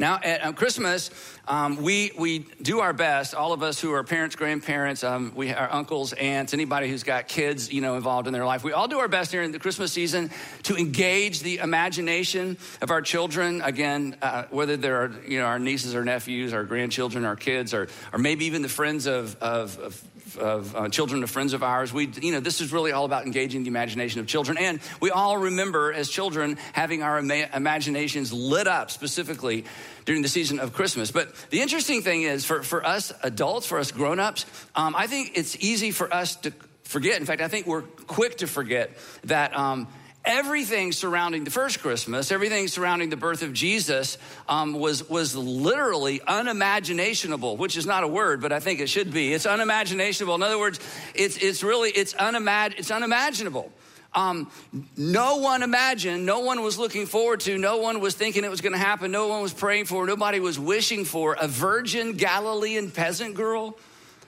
Now, at um, Christmas, um, we, we do our best, all of us who are parents, grandparents, um, we, our uncles, aunts, anybody who's got kids, you know, involved in their life, we all do our best during the Christmas season to engage the imagination of our children. Again, uh, whether they're, you know, our nieces or nephews, our grandchildren, our kids, or, or maybe even the friends of, of, of of uh, children of friends of ours. We, you know, this is really all about engaging the imagination of children. And we all remember as children having our ima- imaginations lit up specifically during the season of Christmas. But the interesting thing is for, for us adults, for us grown-ups, um, I think it's easy for us to forget. In fact, I think we're quick to forget that um, everything surrounding the first Christmas, everything surrounding the birth of Jesus um, was, was literally unimaginable, which is not a word, but I think it should be. It's unimaginable. In other words, it's, it's really, it's, unimag- it's unimaginable. Um, no one imagined, no one was looking forward to, no one was thinking it was going to happen, no one was praying for, nobody was wishing for a virgin Galilean peasant girl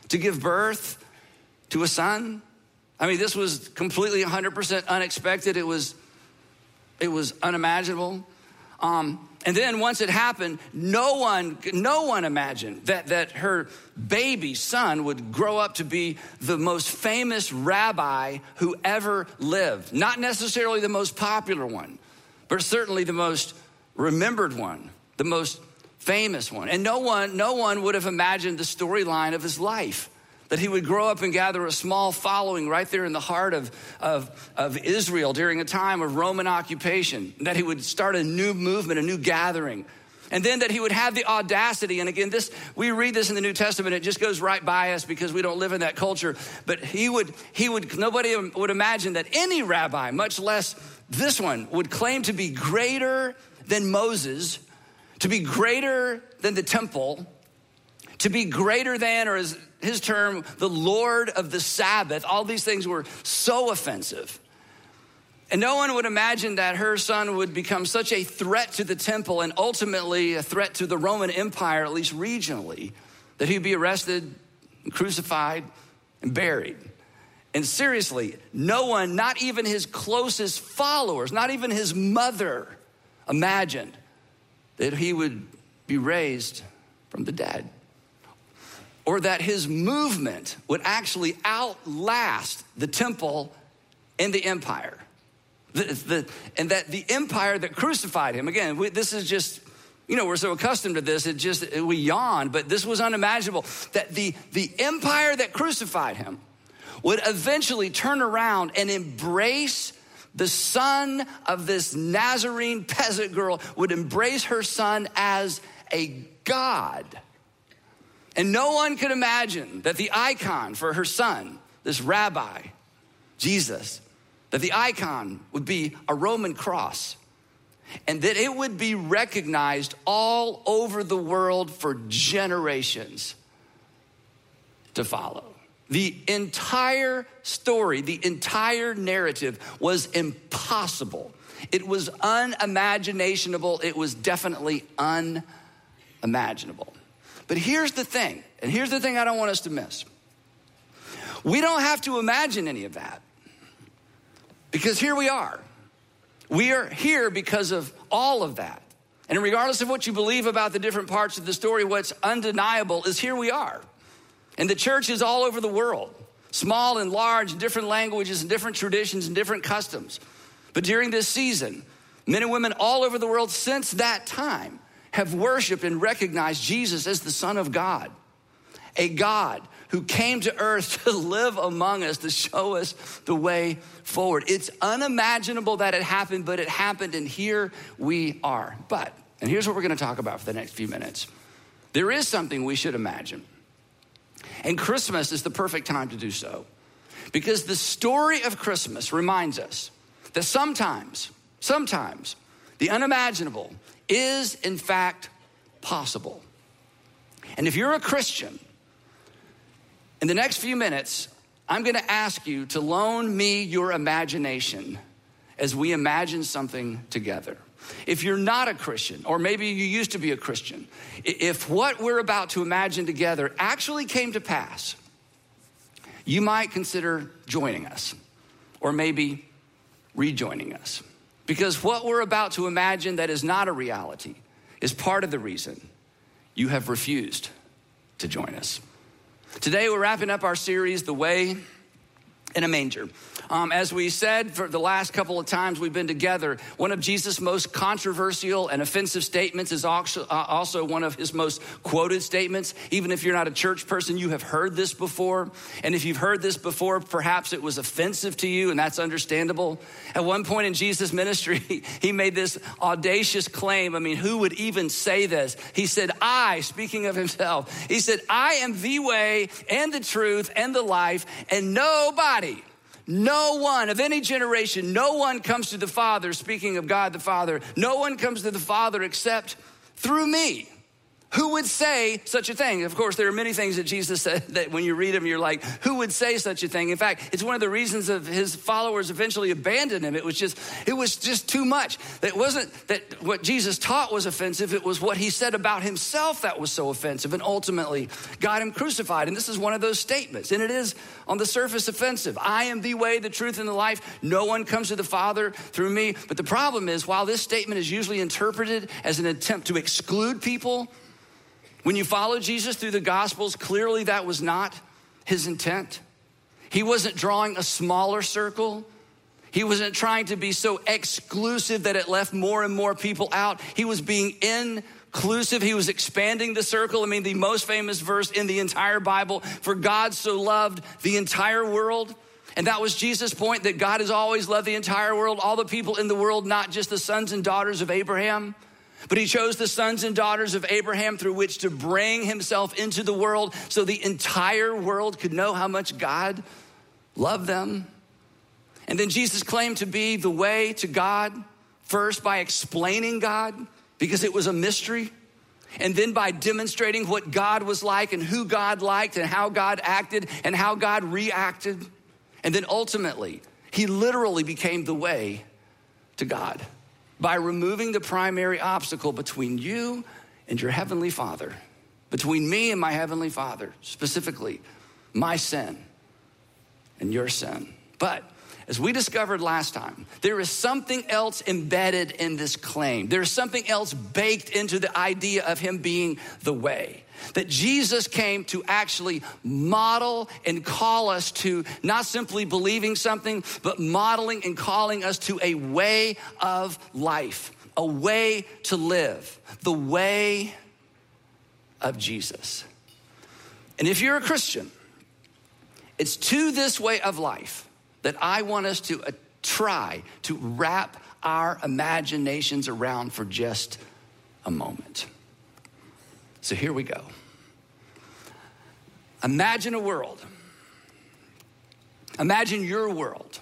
to give birth to a son. I mean, this was completely 100% unexpected. It was, it was unimaginable. Um, and then once it happened, no one, no one imagined that, that her baby son would grow up to be the most famous rabbi who ever lived. Not necessarily the most popular one, but certainly the most remembered one, the most famous one. And no one, no one would have imagined the storyline of his life that he would grow up and gather a small following right there in the heart of, of, of Israel during a time of Roman occupation, that he would start a new movement, a new gathering. And then that he would have the audacity, and again, this we read this in the New Testament, it just goes right by us because we don't live in that culture. But he would, he would, nobody would imagine that any rabbi, much less this one, would claim to be greater than Moses, to be greater than the temple, to be greater than, or as his term, the Lord of the Sabbath. All these things were so offensive. And no one would imagine that her son would become such a threat to the temple and ultimately a threat to the Roman Empire, at least regionally, that he'd be arrested, crucified, and buried. And seriously, no one, not even his closest followers, not even his mother, imagined that he would be raised from the dead or that his movement would actually outlast the temple and the empire. The, the, and that the empire that crucified him, again, we, this is just, you know, we're so accustomed to this, it just, we yawn, but this was unimaginable. That the, the empire that crucified him would eventually turn around and embrace the son of this Nazarene peasant girl, would embrace her son as a God. And no one could imagine that the icon for her son, this rabbi, Jesus, that the icon would be a Roman cross and that it would be recognized all over the world for generations to follow. The entire story, the entire narrative was impossible. It was unimaginable. It was definitely unimaginable. But here's the thing, and here's the thing I don't want us to miss. We don't have to imagine any of that because here we are. We are here because of all of that. And regardless of what you believe about the different parts of the story, what's undeniable is here we are. And the church is all over the world, small and large, different languages and different traditions and different customs. But during this season, men and women all over the world since that time have worshiped and recognized Jesus as the Son of God, a God who came to earth to live among us, to show us the way forward. It's unimaginable that it happened, but it happened, and here we are. But, and here's what we're gonna talk about for the next few minutes there is something we should imagine. And Christmas is the perfect time to do so. Because the story of Christmas reminds us that sometimes, sometimes, the unimaginable is in fact possible. And if you're a Christian, in the next few minutes, I'm gonna ask you to loan me your imagination as we imagine something together. If you're not a Christian, or maybe you used to be a Christian, if what we're about to imagine together actually came to pass, you might consider joining us, or maybe rejoining us. Because what we're about to imagine that is not a reality is part of the reason you have refused to join us. Today, we're wrapping up our series, The Way in a Manger. Um, as we said for the last couple of times we've been together, one of Jesus' most controversial and offensive statements is also, uh, also one of his most quoted statements. Even if you're not a church person, you have heard this before. And if you've heard this before, perhaps it was offensive to you, and that's understandable. At one point in Jesus' ministry, he made this audacious claim. I mean, who would even say this? He said, I, speaking of himself, he said, I am the way and the truth and the life, and nobody no one of any generation, no one comes to the Father, speaking of God the Father, no one comes to the Father except through me. Who would say such a thing? Of course, there are many things that Jesus said that when you read them, you're like, who would say such a thing? In fact, it's one of the reasons of his followers eventually abandoned him. It was just, it was just too much. It wasn't that what Jesus taught was offensive, it was what he said about himself that was so offensive and ultimately got him crucified. And this is one of those statements. And it is on the surface offensive. I am the way, the truth, and the life. No one comes to the Father through me. But the problem is, while this statement is usually interpreted as an attempt to exclude people, when you follow Jesus through the Gospels, clearly that was not his intent. He wasn't drawing a smaller circle. He wasn't trying to be so exclusive that it left more and more people out. He was being inclusive. He was expanding the circle. I mean, the most famous verse in the entire Bible for God so loved the entire world. And that was Jesus' point that God has always loved the entire world, all the people in the world, not just the sons and daughters of Abraham. But he chose the sons and daughters of Abraham through which to bring himself into the world so the entire world could know how much God loved them. And then Jesus claimed to be the way to God, first by explaining God, because it was a mystery, and then by demonstrating what God was like and who God liked and how God acted and how God reacted. And then ultimately, he literally became the way to God by removing the primary obstacle between you and your heavenly Father, between me and my heavenly Father, specifically my sin and your sin. But as we discovered last time, there is something else embedded in this claim. There's something else baked into the idea of him being the way that Jesus came to actually model and call us to not simply believing something, but modeling and calling us to a way of life, a way to live, the way of Jesus. And if you're a Christian, it's to this way of life that I want us to uh, try to wrap our imaginations around for just a moment. So here we go. Imagine a world. Imagine your world.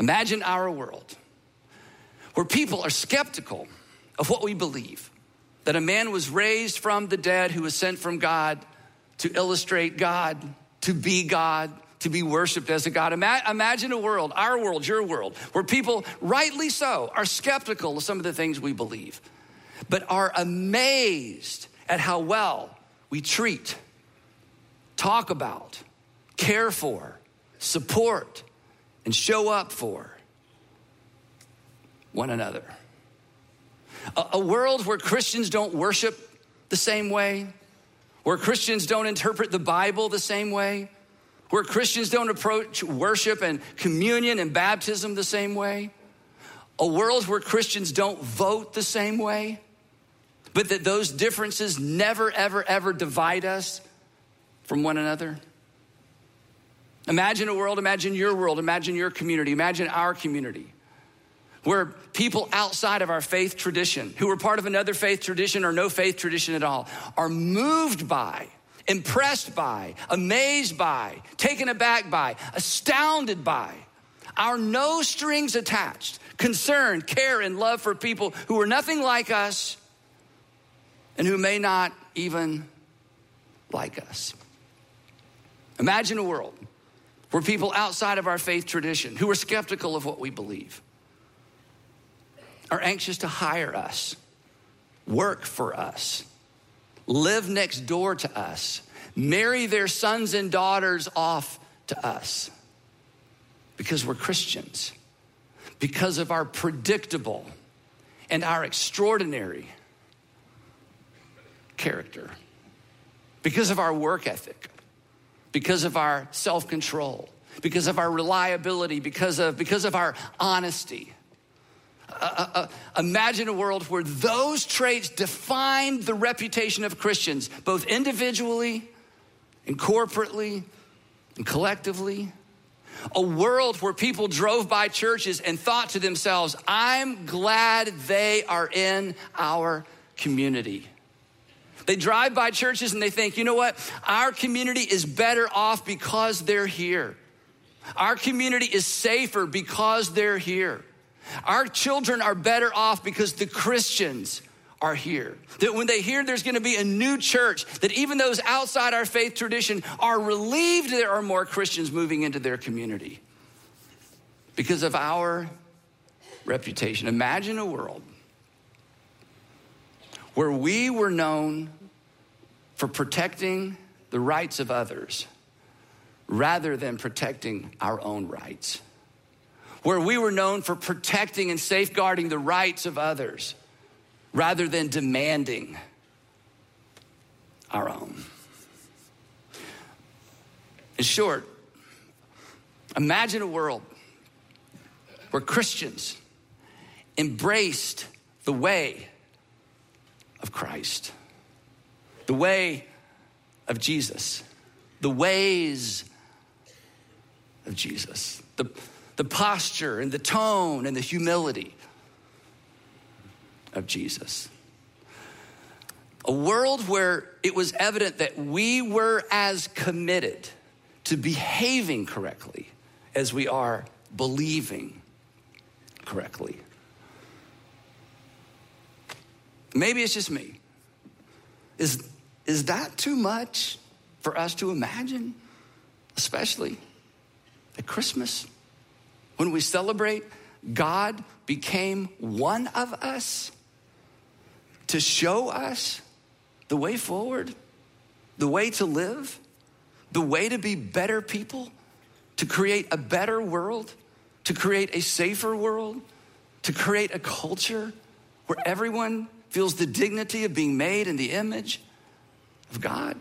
Imagine our world where people are skeptical of what we believe that a man was raised from the dead who was sent from God to illustrate God, to be God, to be worshiped as a God. Imagine a world, our world, your world, where people, rightly so, are skeptical of some of the things we believe, but are amazed at how well we treat, talk about, care for, support, and show up for one another. A, a, world where Christians don't worship the same way, where Christians don't interpret the Bible the same way, where Christians don't approach worship and communion and baptism the same way, a world where Christians don't vote the same way, but that those differences never, ever, ever divide us from one another? Imagine a world, imagine your world, imagine your community, imagine our community, where people outside of our faith tradition, who are part of another faith tradition or no faith tradition at all, are moved by, impressed by, amazed by, taken aback by, astounded by our no strings attached concern, care, and love for people who are nothing like us and who may not even like us. Imagine a world where people outside of our faith tradition, who are skeptical of what we believe, are anxious to hire us, work for us, live next door to us, marry their sons and daughters off to us because we're Christians, because of our predictable and our extraordinary character, because of our work ethic, because of our self control, because of our reliability, because of, because of our honesty. Uh, uh, imagine a world where those traits define the reputation of Christians, both individually and corporately and collectively. A world where people drove by churches and thought to themselves, I'm glad they are in our community. They drive by churches and they think, you know what? Our community is better off because they're here. Our community is safer because they're here. Our children are better off because the Christians are here. That when they hear there's gonna be a new church, that even those outside our faith tradition are relieved there are more Christians moving into their community because of our reputation. Imagine a world where we were known for protecting the rights of others rather than protecting our own rights. Where we were known for protecting and safeguarding the rights of others rather than demanding our own. In short, imagine a world where Christians embraced the way of Christ, the way of Jesus, the ways of Jesus, the, the posture and the tone and the humility of Jesus. A world where it was evident that we were as committed to behaving correctly as we are believing correctly. Maybe it's just me. Is, is that too much for us to imagine? Especially at Christmas, when we celebrate God became one of us to show us the way forward, the way to live, the way to be better people, to create a better world, to create a safer world, to create a culture where everyone feels the dignity of being made in the image of God.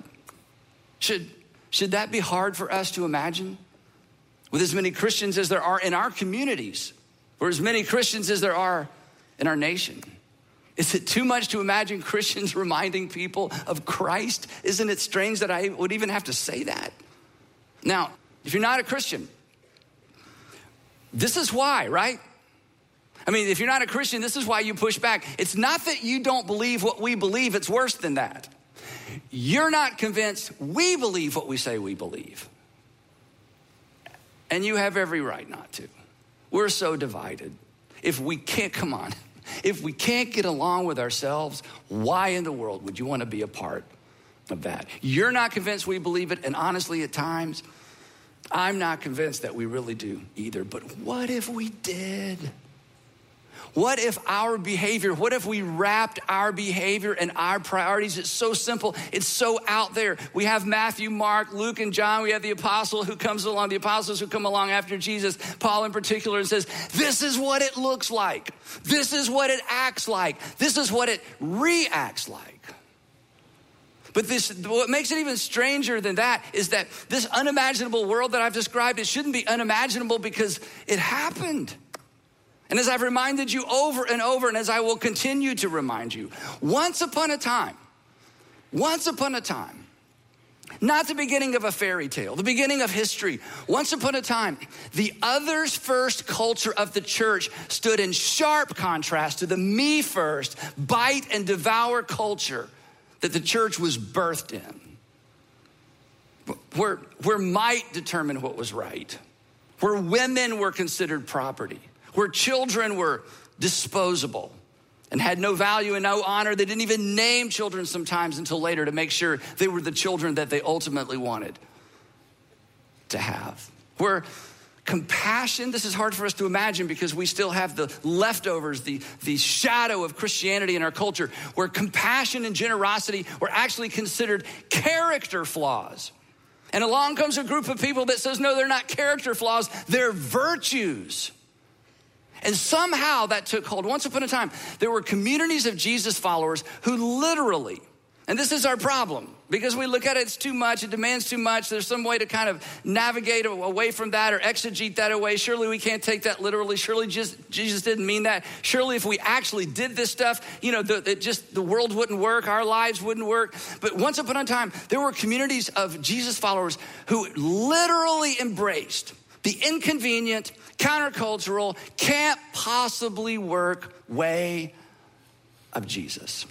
Should, should that be hard for us to imagine? With as many Christians as there are in our communities, or as many Christians as there are in our nation. Is it too much to imagine Christians reminding people of Christ? Isn't it strange that I would even have to say that? Now, if you're not a Christian, this is why, right? I mean, if you're not a Christian, this is why you push back. It's not that you don't believe what we believe, it's worse than that. You're not convinced we believe what we say we believe. And you have every right not to. We're so divided. If we can't, come on, if we can't get along with ourselves, why in the world would you want to be a part of that? You're not convinced we believe it, and honestly, at times, I'm not convinced that we really do either. But what if we did? What if our behavior, what if we wrapped our behavior and our priorities? It's so simple, it's so out there. We have Matthew, Mark, Luke, and John. We have the apostle who comes along, the apostles who come along after Jesus, Paul in particular, and says, This is what it looks like. This is what it acts like. This is what it reacts like. But this, what makes it even stranger than that is that this unimaginable world that I've described, it shouldn't be unimaginable because it happened. And as I've reminded you over and over, and as I will continue to remind you, once upon a time, once upon a time, not the beginning of a fairy tale, the beginning of history. Once upon a time, the others first culture of the church stood in sharp contrast to the me first, bite and devour culture that the church was birthed in. Where, where might determined what was right, where women were considered property, where children were disposable and had no value and no honor. They didn't even name children sometimes until later to make sure they were the children that they ultimately wanted to have. Where compassion, this is hard for us to imagine because we still have the leftovers, the, the shadow of Christianity in our culture, where compassion and generosity were actually considered character flaws. And along comes a group of people that says, no, they're not character flaws, they're virtues. And somehow that took hold. Once upon a time, there were communities of Jesus followers who literally, And this is our problem because we look at it, it's too much, it demands too much. There's some way to kind of navigate away from that or exegete that away. Surely we can't take that literally. Surely just, Jesus didn't mean that. Surely if we actually did this stuff, you know, the, just the world wouldn't work, our lives wouldn't work. But once upon a time, there were communities of Jesus followers who literally embraced the inconvenient, countercultural, can't possibly work way of Jesus.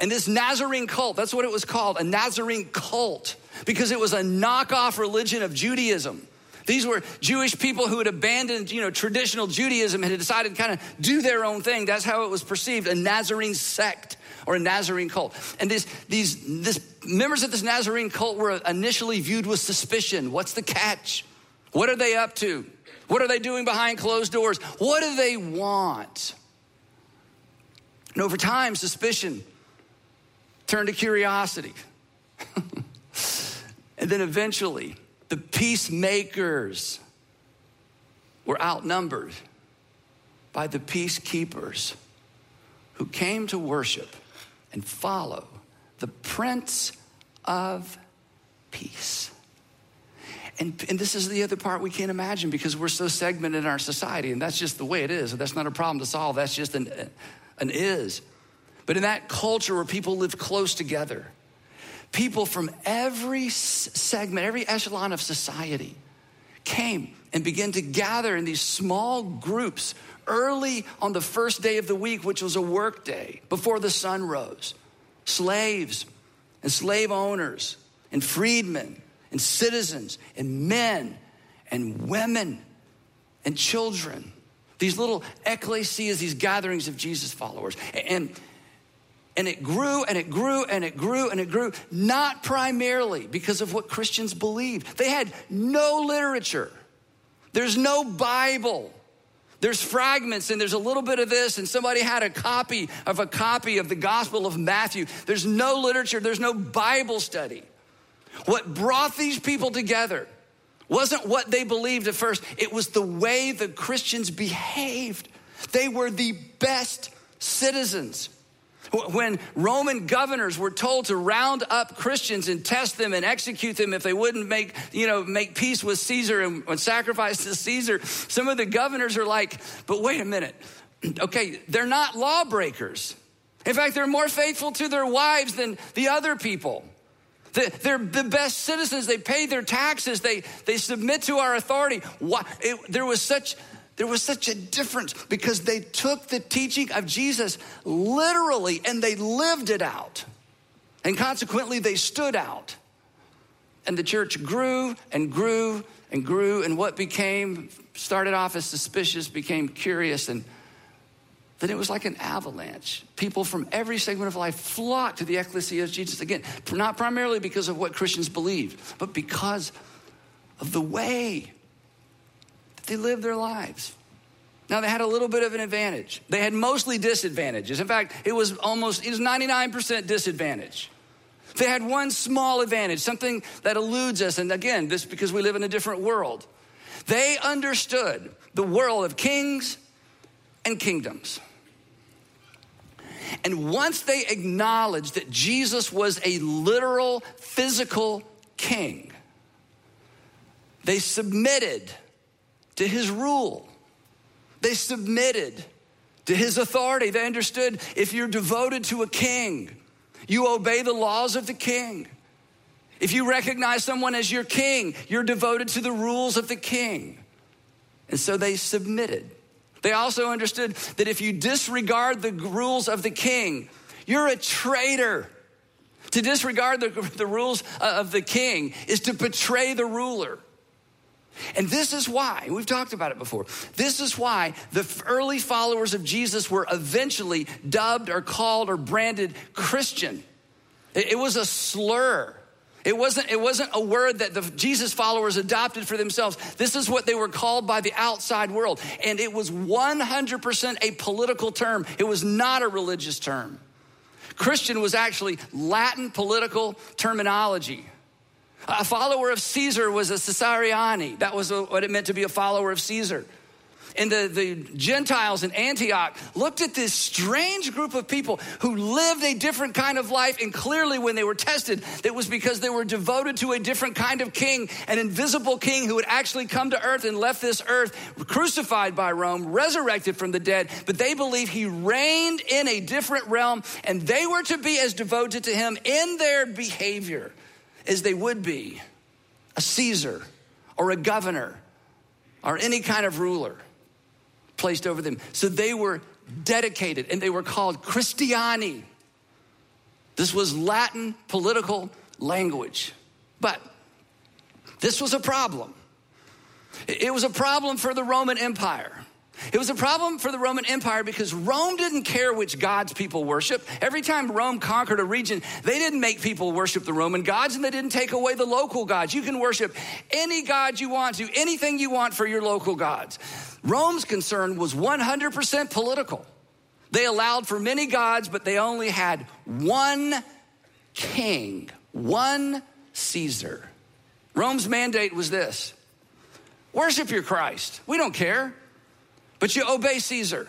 And this Nazarene cult, that's what it was called, a Nazarene cult, because it was a knockoff religion of Judaism. These were Jewish people who had abandoned, you know, traditional Judaism and had decided to kind of do their own thing. That's how it was perceived, a Nazarene sect or a Nazarene cult. And this, these this, members of this Nazarene cult were initially viewed with suspicion. What's the catch? What are they up to? What are they doing behind closed doors? What do they want? And over time, suspicion turned to curiosity. and then eventually, the peacemakers were outnumbered by the peacekeepers who came to worship and follow the Prince of Peace. And, and this is the other part we can't imagine because we're so segmented in our society, and that's just the way it is. That's not a problem to solve, that's just an, an is. But in that culture where people live close together, people from every segment, every echelon of society came and began to gather in these small groups early on the first day of the week, which was a work day before the sun rose. Slaves and slave owners and freedmen and citizens and men and women and children. These little ecclesias, these gatherings of Jesus followers. And and it grew and it grew and it grew and it grew, not primarily because of what Christians believed. They had no literature, there's no Bible. There's fragments and there's a little bit of this, and somebody had a copy of a copy of the Gospel of Matthew. There's no literature, there's no Bible study. What brought these people together wasn't what they believed at first, it was the way the Christians behaved. They were the best citizens. When Roman governors were told to round up Christians and test them and execute them if they wouldn't make, you know, make peace with Caesar and, and sacrifice to Caesar, some of the governors are like, but wait a minute. Okay, they're not lawbreakers. In fact, they're more faithful to their wives than the other people. They're the best citizens. They pay their taxes. They, they submit to our authority. It, there was such there was such a difference because they took the teaching of Jesus literally and they lived it out. And consequently, they stood out. And the church grew and grew and grew. And what became, started off as suspicious, became curious. And then it was like an avalanche. People from every segment of life flocked to the ecclesia of Jesus. Again, not primarily because of what Christians believed, but because of the way that they lived their lives. Now they had a little bit of an advantage. They had mostly disadvantages. In fact, it was almost it was 99% disadvantage. They had one small advantage, something that eludes us and again, this because we live in a different world. They understood the world of kings and kingdoms. And once they acknowledged that Jesus was a literal physical king, they submitted to his rule. They submitted to his authority. They understood if you're devoted to a king, you obey the laws of the king. If you recognize someone as your king, you're devoted to the rules of the king. And so they submitted. They also understood that if you disregard the rules of the king, you're a traitor. To disregard the, the rules of the king is to betray the ruler. And this is why, we've talked about it before, this is why the early followers of Jesus were eventually dubbed or called or branded Christian. It, was a slur. It wasn't, it wasn't a word that the Jesus followers adopted for themselves. This is what they were called by the outside world. And it was 100% a political term, it was not a religious term. Christian was actually Latin political terminology. A follower of Caesar was a Caesariani. That was what it meant to be a follower of Caesar. And the, the Gentiles in Antioch looked at this strange group of people who lived a different kind of life. And clearly, when they were tested, it was because they were devoted to a different kind of king, an invisible king who had actually come to earth and left this earth, crucified by Rome, resurrected from the dead. But they believed he reigned in a different realm, and they were to be as devoted to him in their behavior as they would be a Caesar or a governor or any kind of ruler placed over them. So they were dedicated and they were called Christiani. This was Latin political language. But this was a problem. It was a problem for the Roman Empire. It was a problem for the Roman Empire because Rome didn't care which gods people worship. Every time Rome conquered a region, they didn't make people worship the Roman gods and they didn't take away the local gods. You can worship any god you want to, anything you want for your local gods. Rome's concern was 100% political. They allowed for many gods, but they only had one king, one Caesar. Rome's mandate was this worship your Christ. We don't care but you obey Caesar.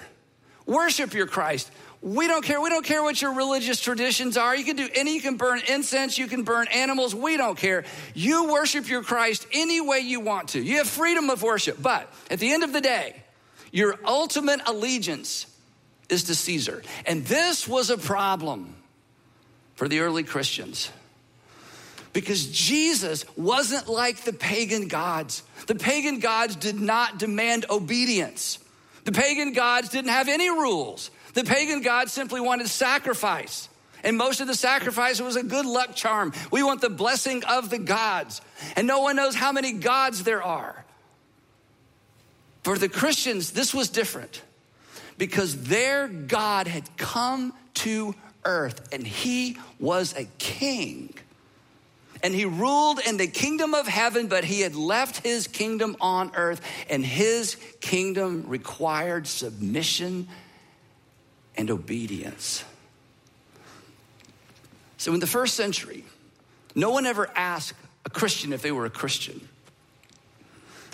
Worship your Christ. We don't care. We don't care what your religious traditions are. You can do any, you can burn incense, you can burn animals. We don't care. You worship your Christ any way you want to. You have freedom of worship. But at the end of the day, your ultimate allegiance is to Caesar. And this was a problem for the early Christians because Jesus wasn't like the pagan gods. The pagan gods did not demand obedience. The pagan gods didn't have any rules. The pagan gods simply wanted sacrifice. And most of the sacrifice was a good luck charm. We want the blessing of the gods. And no one knows how many gods there are. For the Christians, this was different because their God had come to earth and he was a king and he ruled in the kingdom of heaven, but he had left his kingdom on earth, and his kingdom required submission and obedience. So, in the first century, no one ever asked a Christian if they were a Christian.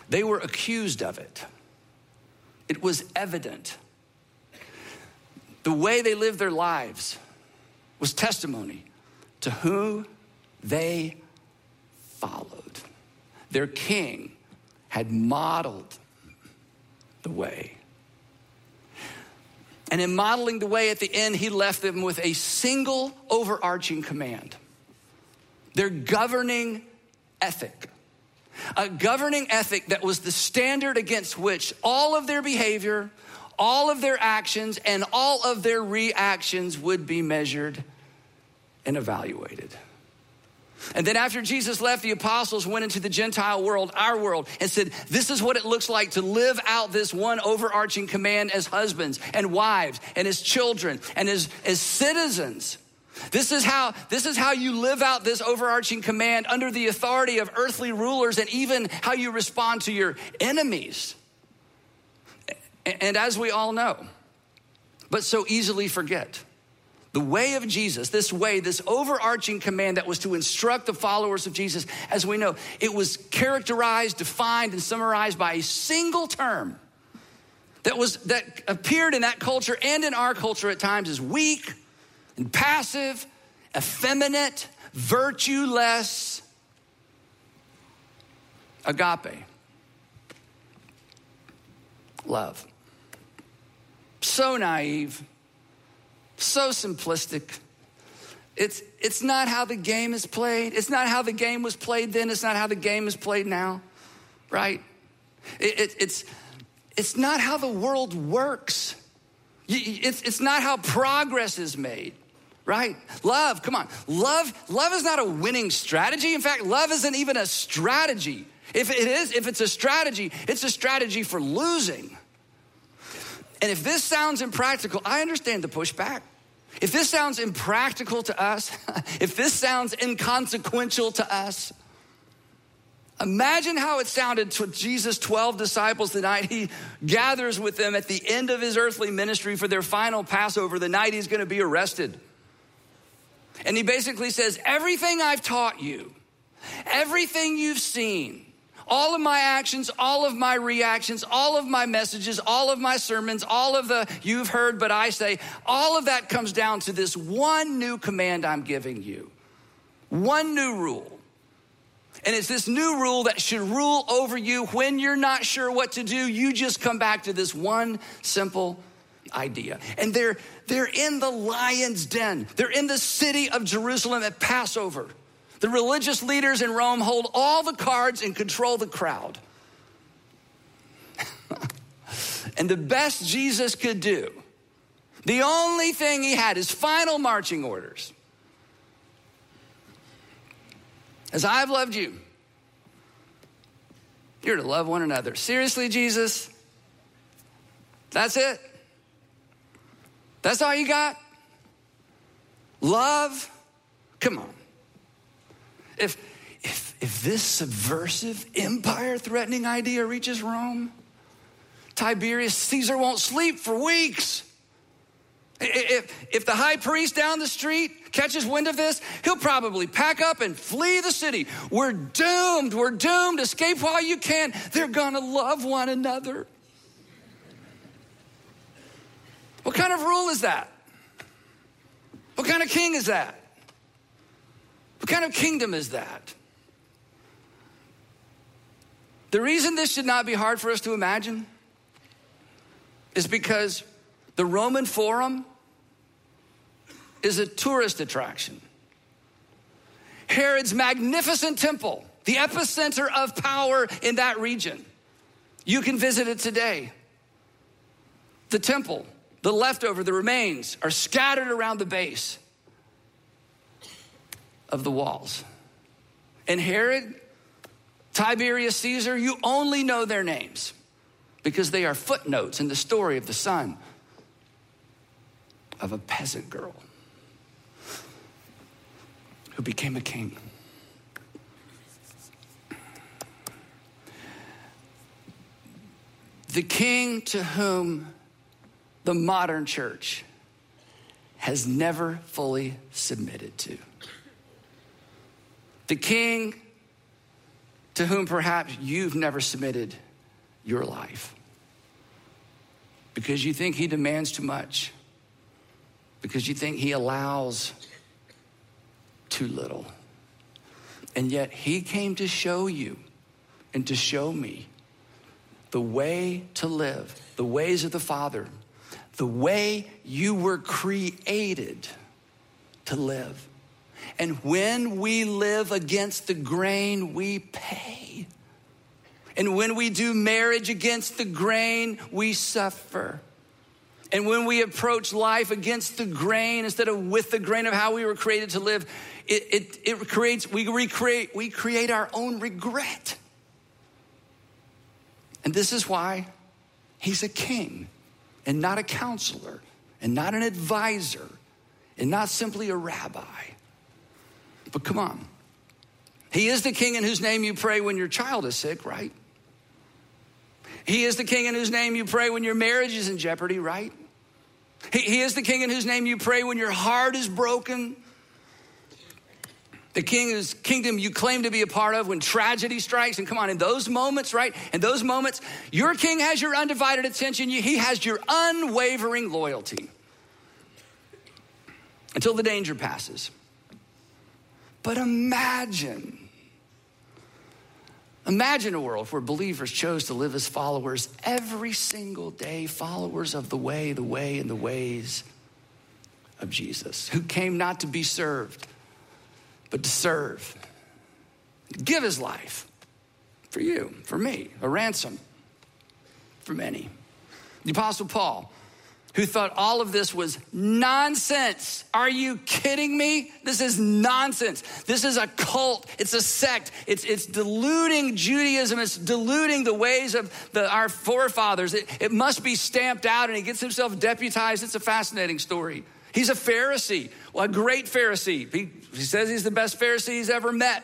They were accused of it. It was evident. The way they lived their lives was testimony to who they followed. Their king had modeled the way. And in modeling the way at the end, he left them with a single overarching command their governing ethic. A governing ethic that was the standard against which all of their behavior, all of their actions, and all of their reactions would be measured and evaluated. And then after Jesus left, the apostles went into the Gentile world, our world, and said, This is what it looks like to live out this one overarching command as husbands and wives and as children and as, as citizens. This is how this is how you live out this overarching command under the authority of earthly rulers and even how you respond to your enemies. And as we all know, but so easily forget, the way of Jesus, this way, this overarching command that was to instruct the followers of Jesus, as we know, it was characterized, defined, and summarized by a single term that was that appeared in that culture and in our culture at times as weak and passive, effeminate, virtueless. Agape. Love. So naive so simplistic. It's, it's not how the game is played. It's not how the game was played then. It's not how the game is played now, right? It, it, it's, it's not how the world works. It's, it's not how progress is made, right? Love, come on. Love, love is not a winning strategy. In fact, love isn't even a strategy. If it is, if it's a strategy, it's a strategy for losing. And if this sounds impractical, I understand the pushback. If this sounds impractical to us, if this sounds inconsequential to us, imagine how it sounded to Jesus' 12 disciples the night he gathers with them at the end of his earthly ministry for their final Passover, the night he's gonna be arrested. And he basically says, Everything I've taught you, everything you've seen, All of my actions, all of my reactions, all of my messages, all of my sermons, all of the you've heard, but I say, all of that comes down to this one new command I'm giving you. One new rule. And it's this new rule that should rule over you when you're not sure what to do. You just come back to this one simple idea. And they're, they're in the lion's den, they're in the city of Jerusalem at Passover. The religious leaders in Rome hold all the cards and control the crowd. and the best Jesus could do, the only thing he had, his final marching orders. As I've loved you, you're to love one another. Seriously, Jesus? That's it? That's all you got? Love? Come on. If, if, if this subversive, empire threatening idea reaches Rome, Tiberius Caesar won't sleep for weeks. If, if the high priest down the street catches wind of this, he'll probably pack up and flee the city. We're doomed. We're doomed. Escape while you can. They're going to love one another. What kind of rule is that? What kind of king is that? What kind of kingdom is that? The reason this should not be hard for us to imagine is because the Roman Forum is a tourist attraction. Herod's magnificent temple, the epicenter of power in that region. You can visit it today. The temple, the leftover, the remains are scattered around the base of the walls. And Herod, Tiberius Caesar, you only know their names because they are footnotes in the story of the son of a peasant girl who became a king. The king to whom the modern church has never fully submitted to the king to whom perhaps you've never submitted your life because you think he demands too much, because you think he allows too little. And yet he came to show you and to show me the way to live, the ways of the Father, the way you were created to live. And when we live against the grain, we pay. And when we do marriage against the grain, we suffer. And when we approach life against the grain instead of with the grain of how we were created to live, it, it, it creates, we recreate, we create our own regret. And this is why he's a king and not a counselor and not an advisor and not simply a rabbi. But come on. He is the king in whose name you pray when your child is sick, right? He is the king in whose name you pray when your marriage is in jeopardy, right? He, he is the king in whose name you pray when your heart is broken. The king whose kingdom you claim to be a part of when tragedy strikes. And come on, in those moments, right? In those moments, your king has your undivided attention. He has your unwavering loyalty until the danger passes. But imagine, imagine a world where believers chose to live as followers every single day, followers of the way, the way, and the ways of Jesus, who came not to be served, but to serve, give his life for you, for me, a ransom for many. The Apostle Paul who thought all of this was nonsense. Are you kidding me? This is nonsense. This is a cult. It's a sect. It's, it's diluting Judaism. It's diluting the ways of the, our forefathers. It, it must be stamped out, and he gets himself deputized. It's a fascinating story. He's a Pharisee, well, a great Pharisee. He, he says he's the best Pharisee he's ever met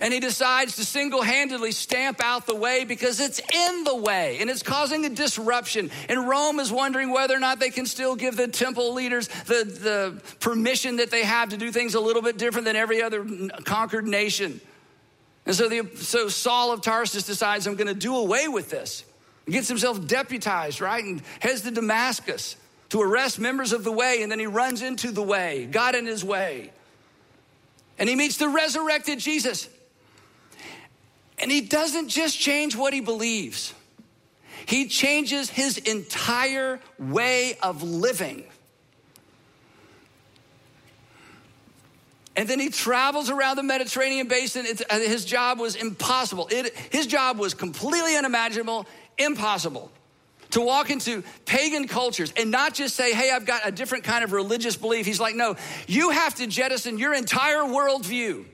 and he decides to single handedly stamp out the way because it's in the way and it's causing a disruption. And Rome is wondering whether or not they can still give the temple leaders the, the permission that they have to do things a little bit different than every other conquered nation. And so, the, so Saul of Tarsus decides, I'm going to do away with this. He gets himself deputized, right? And heads to Damascus to arrest members of the way. And then he runs into the way, God in his way. And he meets the resurrected Jesus. And he doesn't just change what he believes, he changes his entire way of living. And then he travels around the Mediterranean basin. Uh, his job was impossible. It, his job was completely unimaginable, impossible. To walk into pagan cultures and not just say, hey, I've got a different kind of religious belief. He's like, no, you have to jettison your entire worldview.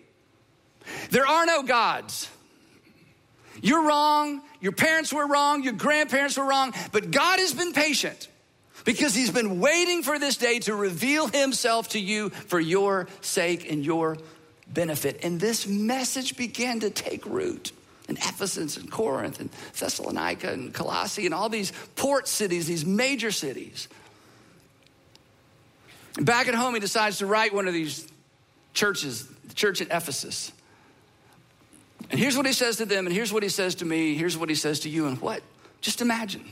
There are no gods. You're wrong. Your parents were wrong. Your grandparents were wrong. But God has been patient because he's been waiting for this day to reveal himself to you for your sake and your benefit. And this message began to take root in Ephesus and Corinth and Thessalonica and Colossae and all these port cities, these major cities. Back at home, he decides to write one of these churches, the church at Ephesus. And here's what he says to them, and here's what he says to me, here's what he says to you, and what? Just imagine.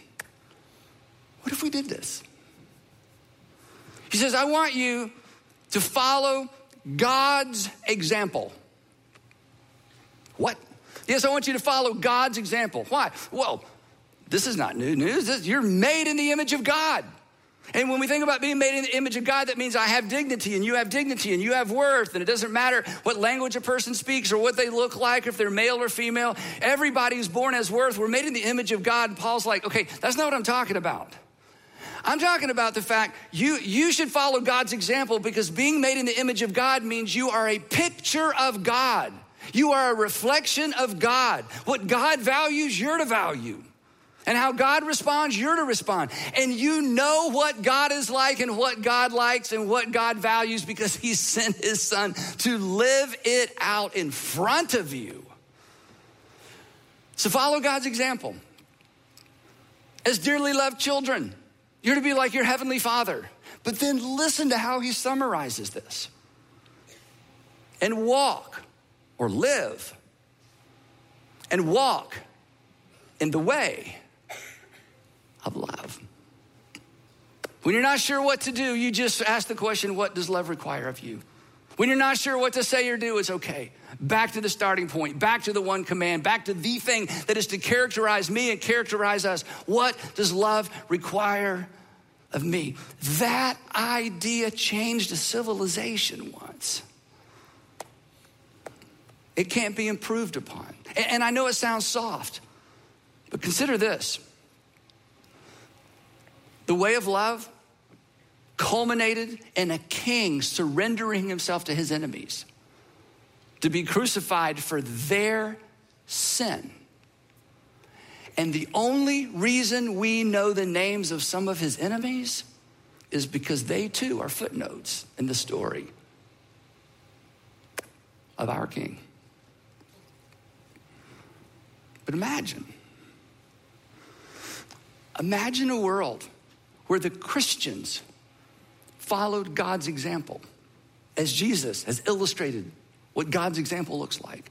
What if we did this? He says, I want you to follow God's example. What? Yes, I want you to follow God's example. Why? Well, this is not new news. This, you're made in the image of God. And when we think about being made in the image of God, that means I have dignity and you have dignity and you have worth. And it doesn't matter what language a person speaks or what they look like, or if they're male or female. Everybody who's born has worth. We're made in the image of God. And Paul's like, okay, that's not what I'm talking about. I'm talking about the fact you, you should follow God's example because being made in the image of God means you are a picture of God. You are a reflection of God. What God values, you're to value. And how God responds, you're to respond. And you know what God is like and what God likes and what God values because He sent His Son to live it out in front of you. So follow God's example. As dearly loved children, you're to be like your Heavenly Father. But then listen to how He summarizes this and walk or live and walk in the way of love. When you're not sure what to do, you just ask the question, What does love require of you? When you're not sure what to say or do, it's okay. Back to the starting point, back to the one command, back to the thing that is to characterize me and characterize us. What does love require of me? That idea changed a civilization once. It can't be improved upon. And I know it sounds soft, but consider this the way of love culminated in a king surrendering himself to his enemies to be crucified for their sin. And the only reason we know the names of some of his enemies is because they too are footnotes in the story of our king. But imagine, imagine a world where the Christians followed God's example as Jesus has illustrated what God's example looks like.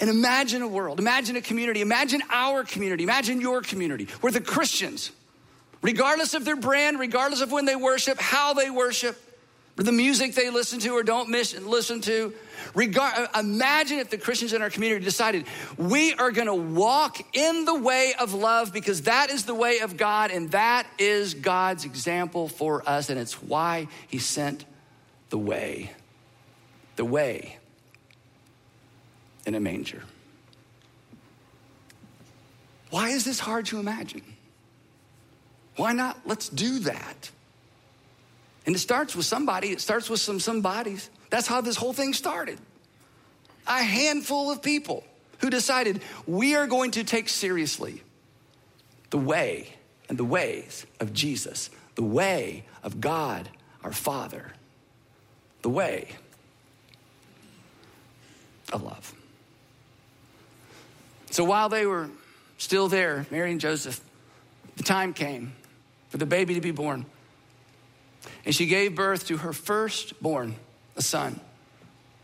And imagine a world, imagine a community, imagine our community, imagine your community, where the Christians, regardless of their brand, regardless of when they worship, how they worship, or the music they listen to or don't miss, listen to, Regard, uh, imagine if the Christians in our community decided we are going to walk in the way of love because that is the way of God and that is God's example for us, and it's why He sent the way. The way in a manger. Why is this hard to imagine? Why not? Let's do that. And it starts with somebody, it starts with some somebodies. That's how this whole thing started. A handful of people who decided we are going to take seriously the way and the ways of Jesus, the way of God our Father, the way of love. So while they were still there, Mary and Joseph, the time came for the baby to be born. And she gave birth to her firstborn a son.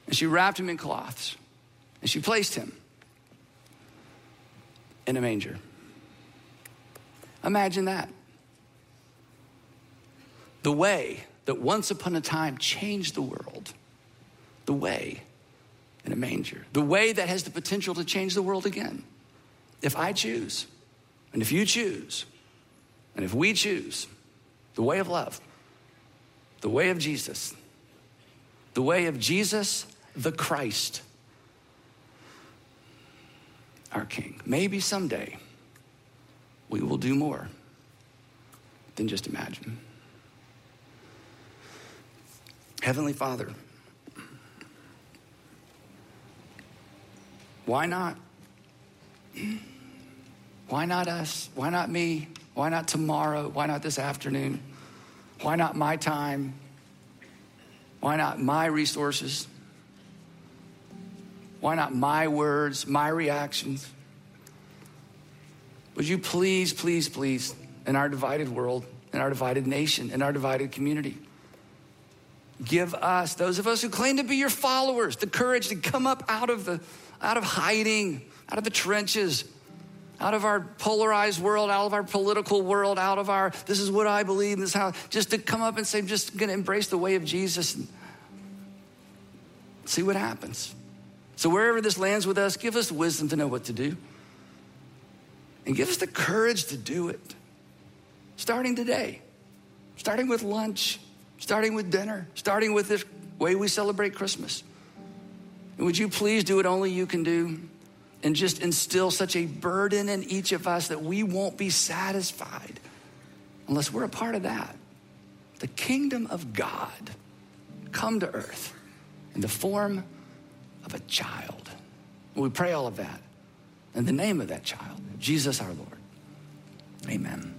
And she wrapped him in cloths and she placed him in a manger. Imagine that. The way that once upon a time changed the world, the way in a manger, the way that has the potential to change the world again. If I choose, and if you choose, and if we choose the way of love, the way of Jesus, the way of Jesus the Christ, our King, maybe someday we will do more than just imagine. Heavenly Father, why not? Why not us? Why not me? Why not tomorrow? Why not this afternoon? Why not my time? Why not my resources? Why not my words, my reactions? Would you please, please, please, in our divided world, in our divided nation, in our divided community, give us, those of us who claim to be your followers, the courage to come up out of the out of hiding, out of the trenches, out of our polarized world, out of our political world, out of our this is what I believe, this is how just to come up and say, I'm just gonna embrace the way of Jesus and see what happens. So wherever this lands with us, give us wisdom to know what to do. And give us the courage to do it. Starting today, starting with lunch, starting with dinner, starting with this way we celebrate Christmas. And would you please do what only you can do and just instill such a burden in each of us that we won't be satisfied unless we're a part of that. The kingdom of God come to earth in the form of a child. we pray all of that in the name of that child, Jesus our Lord. Amen.